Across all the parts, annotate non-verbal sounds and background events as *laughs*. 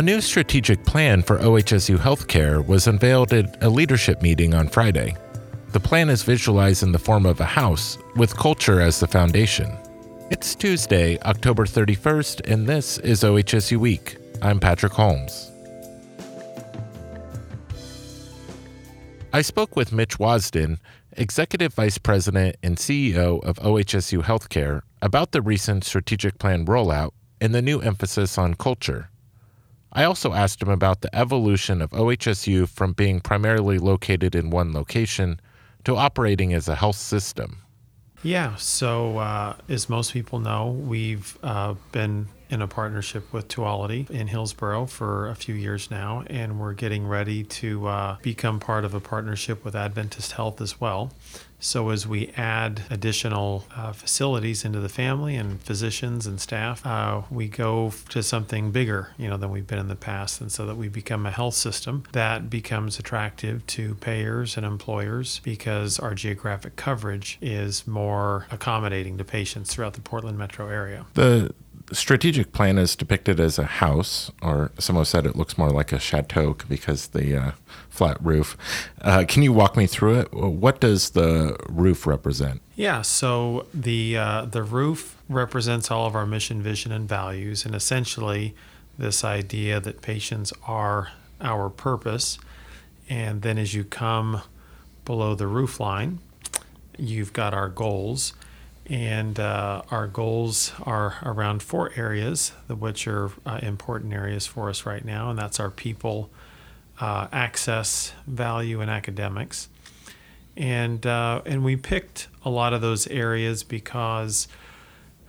A new strategic plan for OHSU healthcare was unveiled at a leadership meeting on Friday. The plan is visualized in the form of a house, with culture as the foundation. It's Tuesday, October 31st, and this is OHSU Week. I'm Patrick Holmes. I spoke with Mitch Wasden, Executive Vice President and CEO of OHSU Healthcare, about the recent strategic plan rollout and the new emphasis on culture. I also asked him about the evolution of OHSU from being primarily located in one location to operating as a health system. Yeah, so uh, as most people know, we've uh, been in a partnership with Tuality in Hillsboro for a few years now, and we're getting ready to uh, become part of a partnership with Adventist Health as well. So, as we add additional uh, facilities into the family and physicians and staff, uh, we go to something bigger, you know, than we've been in the past, and so that we become a health system that becomes attractive to payers and employers because our geographic coverage is more accommodating to patients throughout the Portland metro area. The strategic plan is depicted as a house, or someone said it looks more like a chateau because the uh, flat roof. Uh, can you walk me through it? What does the roof represent? Yeah, so the uh, the roof represents all of our mission, vision, and values, and essentially this idea that patients are our purpose. And then as you come below the roof line, you've got our goals and uh, our goals are around four areas, which are uh, important areas for us right now, and that's our people, uh, access, value, and academics. And uh, and we picked a lot of those areas because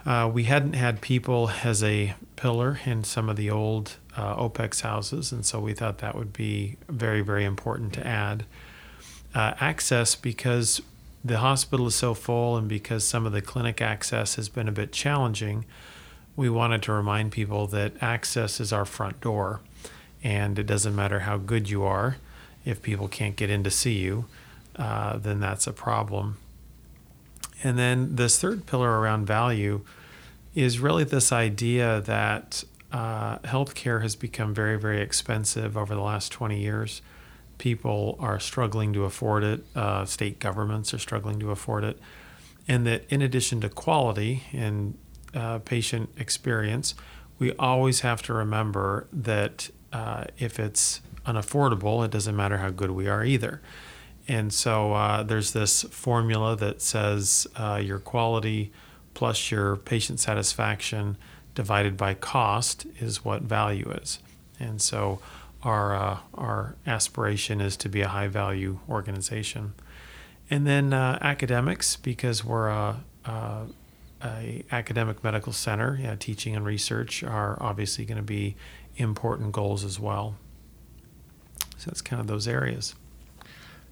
uh, we hadn't had people as a pillar in some of the old uh, OPEX houses, and so we thought that would be very very important to add. access because the hospital is so full and because some of the clinic access has been a bit challenging, we wanted to remind people that access is our front door. And it doesn't matter how good you are, if people can't get in to see you, uh, then that's a problem. And then this third pillar around value is really this idea that uh, healthcare has become very, very expensive over the last 20 years people are struggling to afford it, uh, state governments are struggling to afford it, and that in addition to quality and uh, patient experience, we always have to remember that uh, if it's unaffordable, it doesn't matter how good we are either. And so uh, there's this formula that says uh, your quality plus your patient satisfaction divided by cost is what value is. And so our uh, our aspiration is to be a high value organization, and then uh, academics because we're a, a, a, academic medical center. Yeah, teaching and research are obviously going to be important goals as well. So that's kind of those areas.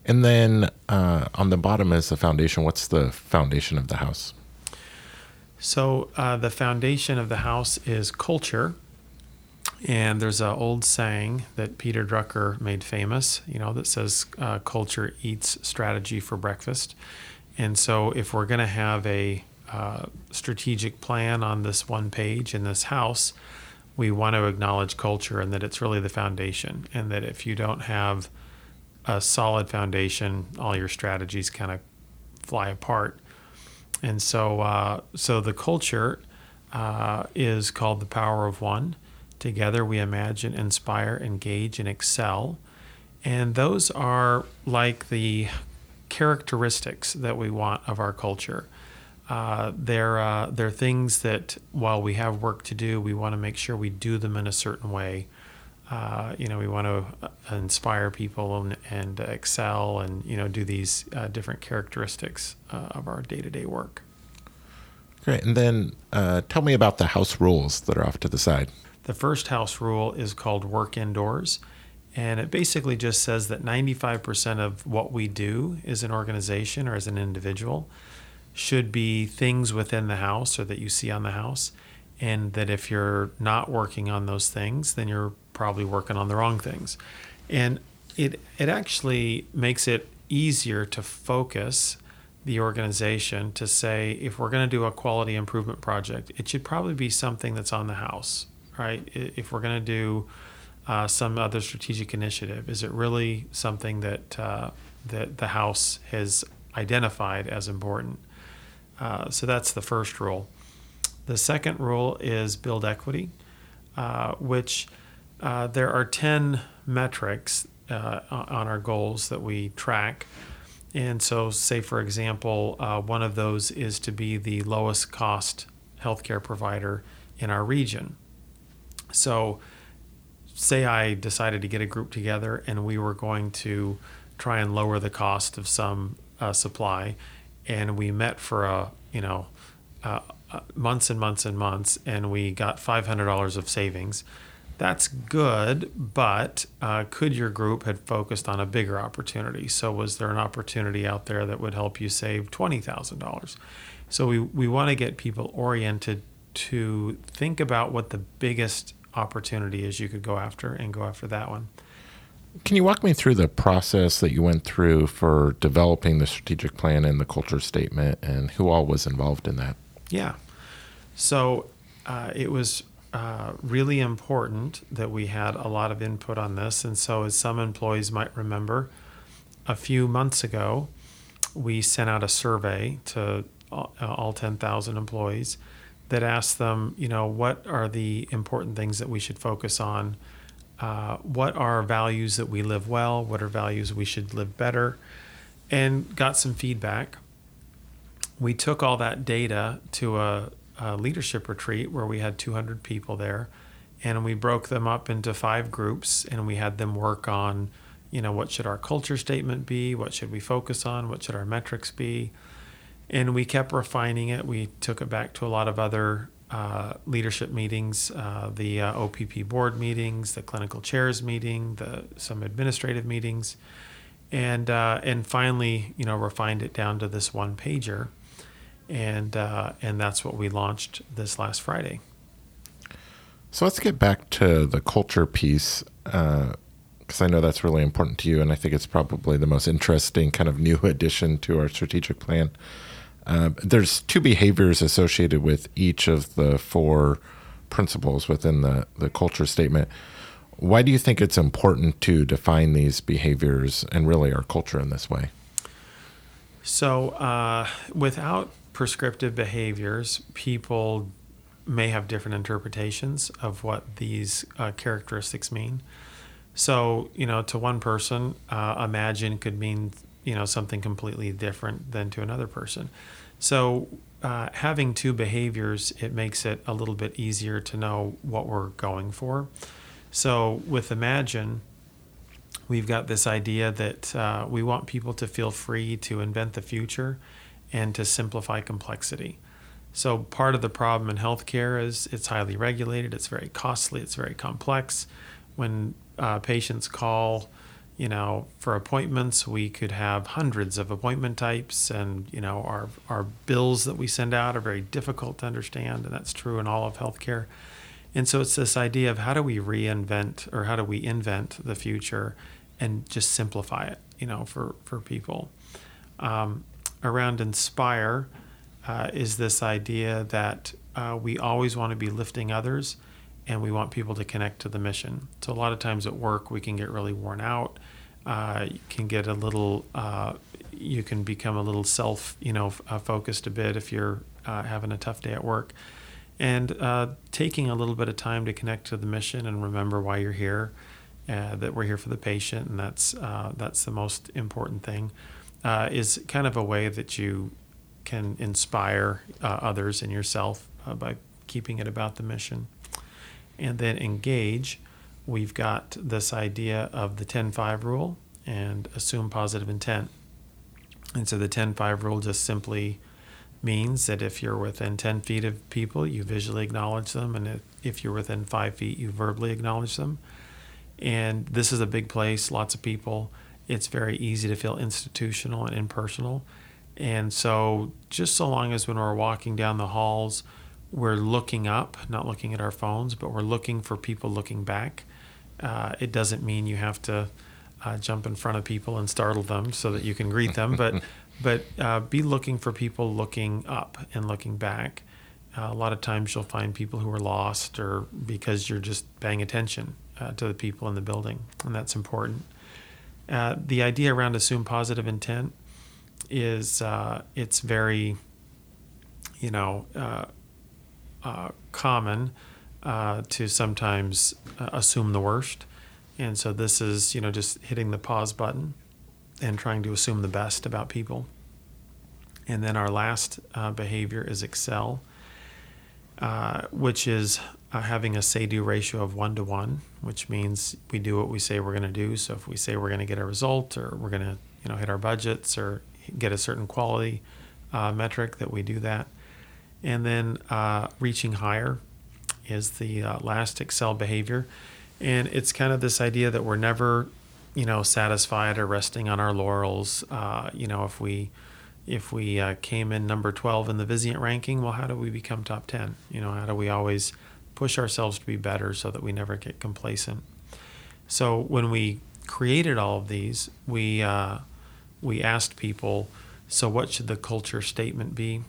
And then uh, on the bottom is the foundation. What's the foundation of the house? So uh, the foundation of the house is culture and there's an old saying that Peter Drucker made famous, you know, that says uh, culture eats strategy for breakfast. And so if we're going to have a uh, strategic plan on this one page in this house, we want to acknowledge culture and that it's really the foundation. And that if you don't have a solid foundation, all your strategies kind of fly apart. And so, uh, so the culture uh, is called the power of one Together we imagine, inspire, engage, and excel. And those are like the characteristics that we want of our culture. Uh, they're, uh, they're things that while we have work to do, we want to make sure we do them in a certain way. Uh, you know, we want to uh, inspire people and, and excel and, you know, do these uh, different characteristics uh, of our day to day work. Great. And then tell me about the house rules that are off to the side. The first house rule is called work indoors. And it basically just says that 95% of what we do as an organization or as an individual should be things within the house or that you see on the house. And that if you're not working on those things, then you're probably working on the wrong things. And it, it actually makes it easier to focus the organization to say if we're going to do a quality improvement project, it should probably be something that's on the house right? If we're going to do uh, some other strategic initiative? Is it really something that uh, that the House has identified as important? Uh, so that's the first rule. The second rule is build equity, uh, which uh, there are 10 metrics uh, on our goals that we track. And so, say for example, uh, one of those is to be the lowest cost healthcare provider in our region. So, say I decided to get a group together and we were going to try and lower the cost of some uh, supply, and we met for a you know uh, uh months and months and months, and we got five hundred dollars of savings that's good, but uh, could your group had focused on a bigger opportunity? So was there an opportunity out there that would help you save twenty thousand dollars? So we we want to get people oriented to think about what the biggest opportunity as you could go after and go after that one. Can you walk me through the process that you went through for developing the strategic plan and the culture statement and who all was involved in that? Yeah. So uh, it was uh, really important that we had a lot of input on this. And so, as some employees might remember, a few months ago, we sent out a survey to all, uh, all 10,000 employees that asked them, you know, what are the important things that we should focus on? Uh, what are values that we live well? What are values we should live better? And got some feedback. We took all that data to a, a leadership retreat where we had 200 people there and we broke them up into five groups and we had them work on you know what should our culture statement be what should we focus on what should our metrics be and we kept refining it we took it back to a lot of other uh, leadership meetings uh, the uh, opp board meetings the clinical chairs meeting the some administrative meetings and uh, and finally you know refined it down to this one pager and uh, and that's what we launched this last Friday. So let's get back to the culture piece because uh, I know that's really important to you, and I think it's probably the most interesting kind of new addition to our strategic plan. Uh, there's two behaviors associated with each of the four principles within the, the culture statement. Why do you think it's important to define these behaviors and really our culture in this way? So, uh, without prescriptive behaviors, people may have different interpretations of what these uh, characteristics mean. So, you know, to one person, uh, imagine could mean, you know, something completely different than to another person. So, uh, having two behaviors, it makes it a little bit easier to know what we're going for. So, with imagine, we've got this idea that uh, we want people to feel free to invent the future and to simplify complexity. So, part of the problem in healthcare is it's highly regulated, it's very costly, it's very complex. When uh, patients call, you know, for appointments, we could have hundreds of appointment types, and you know, our our bills that we send out are very difficult to understand, and that's true in all of healthcare. And so, it's this idea of how do we reinvent or how do we invent the future, and just simplify it, you know, for for people. Um, around Inspire uh, is this idea that uh, we always want to be lifting others and we want people to connect to the mission. So, a lot of times at work, we can get really worn out. Uh, you can get a little, uh, you can become a little self, you know, uh, focused a bit if you're uh, having a tough day at work. And taking a little bit of time to connect to the mission and remember why you're here, that we're here for the patient, and that's that's the most important thing uh, is kind of a way that you can inspire uh, others and yourself uh, by keeping it about the mission. And then engage, we've got this idea of the 10 5 rule and assume positive intent. And so the 10 5 rule just simply means that if you're within 10 feet of people, you visually acknowledge them. And if you're within five feet, you verbally acknowledge them. And this is a big place, lots of people it's very easy to feel institutional and impersonal. And so, just so long as when we're walking down the halls, we're looking up, not looking at our phones, but we're looking for people looking back. Uh, it doesn't mean you have to uh, jump in front of people and startle them so that you can greet them, but *laughs* but uh, be looking for people looking up and looking back. Uh, a lot of times you'll find people who are lost or because you're just paying attention uh, to the people in the building, and that's important. Uh, the idea around assume positive intent is uh, it's very, you know, uh, uh, common to sometimes assume the worst, and so this is you know just hitting the pause button and trying to assume the best about people. And then our last behavior is excel uh, which is uh, having a say do ratio of one to one, which means we do what we say we're going to do. So if we say we're going to get a result or we're going to you know hit our budgets or get a certain quality uh, metric, that we do that. And then uh, reaching higher is the uh, last Excel behavior, and it's kind of this idea that we're never you know satisfied or resting on our laurels. you know if we if we uh, came in number 12 in the Vizient ranking, well, how do we become top 10? You know, how do we always push ourselves to be better so that we never get complacent? So when we created all of these, we uh, we asked people, so what should the culture statement be?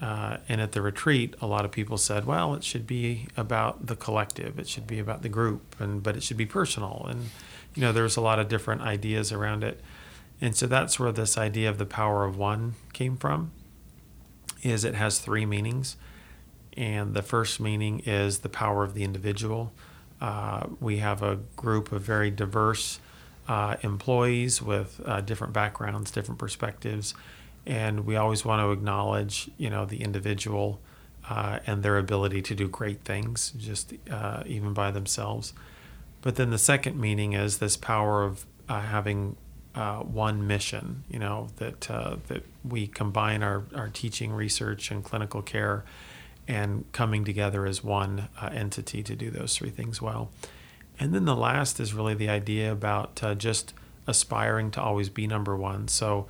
Uh, and at the retreat, a lot of people said, well, it should be about the collective, it should be about the group, and but it should be personal. And you know, there's a lot of different ideas around it. And so that's where this idea of the power of one came from is it has three meanings. And the first meaning is the power of the individual. Uh, we have a group of very diverse uh, employees with uh, different backgrounds, different perspectives, and we always want to acknowledge, you know, the individual uh, and their ability to do great things, just uh, even by themselves. But then the second meaning is this power of uh, having uh, one mission. You know that uh, that we combine our our teaching, research, and clinical care, and coming together as one uh, entity to do those three things well. And then the last is really the idea about just aspiring to always be number one. So,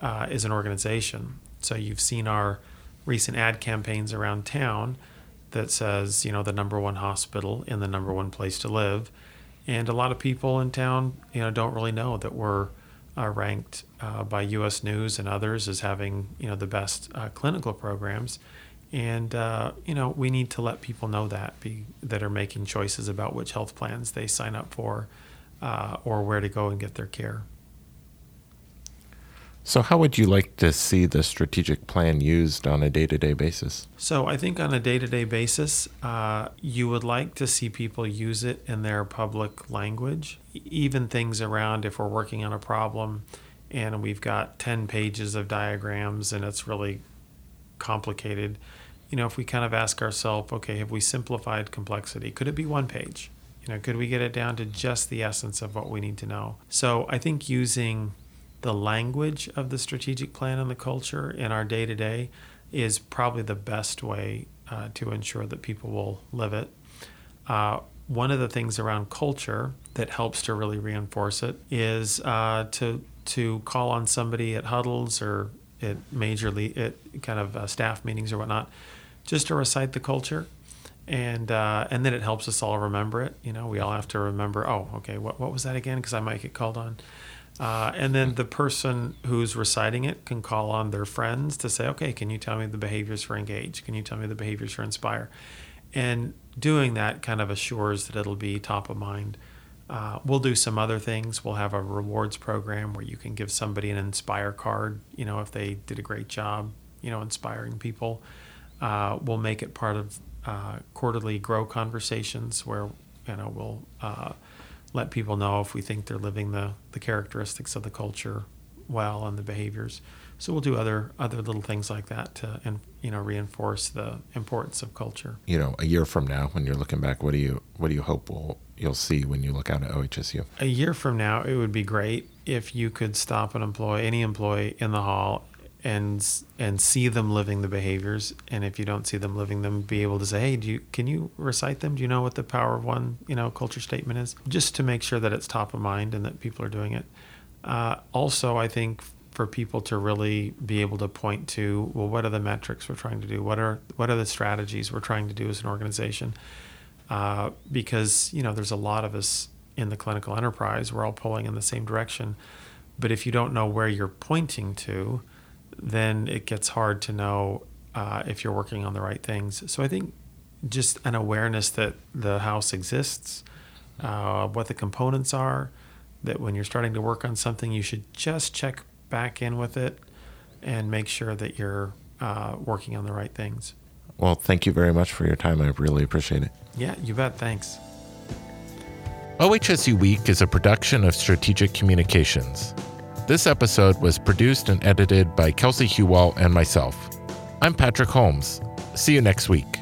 uh, as an organization, so you've seen our recent ad campaigns around town that says you know the number one hospital in the number one place to live and a lot of people in town you know don't really know that we're uh, ranked uh, by U.S. News and others as having you know the best uh, clinical programs, and uh, you know we need to let people know that be that are making choices about which health plans they sign up for, uh, or where to go and get their care. So, how would you like to see the strategic plan used on a day to day basis? So, I think on a day to day basis, uh, you would like to see people use it in their public language, even things around if we're working on a problem and we've got 10 pages of diagrams and it's really complicated. You know, if we kind of ask ourselves, okay, have we simplified complexity? Could it be one page? You know, could we get it down to just the essence of what we need to know? So, I think using the language of the strategic plan and the culture in our day to day is probably the best way uh, to ensure that people will live it. Uh, one of the things around culture that helps to really reinforce it is uh, to to call on somebody at huddles or at major le- at kind of uh, staff meetings or whatnot, just to recite the culture, and uh, and then it helps us all remember it. You know, we all have to remember. Oh, okay, what what was that again? Because I might get called on. Uh, and then the person who's reciting it can call on their friends to say, okay, can you tell me the behaviors for engage? Can you tell me the behaviors for inspire? And doing that kind of assures that it'll be top of mind. Uh, we'll do some other things. We'll have a rewards program where you can give somebody an inspire card, you know, if they did a great job, you know, inspiring people. Uh, we'll make it part of uh, quarterly grow conversations where, you know, we'll uh, let people know if we think they're living the, the characteristics of the culture well and the behaviors. So we'll do other other little things like that to and you know reinforce the importance of culture. You know, a year from now, when you're looking back, what do you what do you hope will you'll see when you look out at OHSU? A year from now, it would be great if you could stop an employee, any employee in the hall, and and see them living the behaviors. And if you don't see them living them be able to say hey do you can you recite them? Do you know what the power of one you know culture statement is? Just to make sure that it's top of mind and that people are doing it. Uh, also i think for people to really be able to point to well what are the metrics we're trying to do? What are what are the strategies we're trying to do as an organization? Uh, because you know there's a lot of us in the clinical enterprise. We're all pulling in the same direction. But if you don't know where you're pointing to then it gets hard to know uh, if you're working on the right things. So I think just an awareness that the house exists, uh, what the components are, that when you're starting to work on something, you should just check back in with it and make sure that you're uh, working on the right things. Well, thank you very much for your time. I really appreciate it. Yeah, you bet. Thanks. OHSU Week is a production of Strategic Communications. This episode was produced and edited by Kelsey Hewall and myself. I'm Patrick Holmes. See you next week.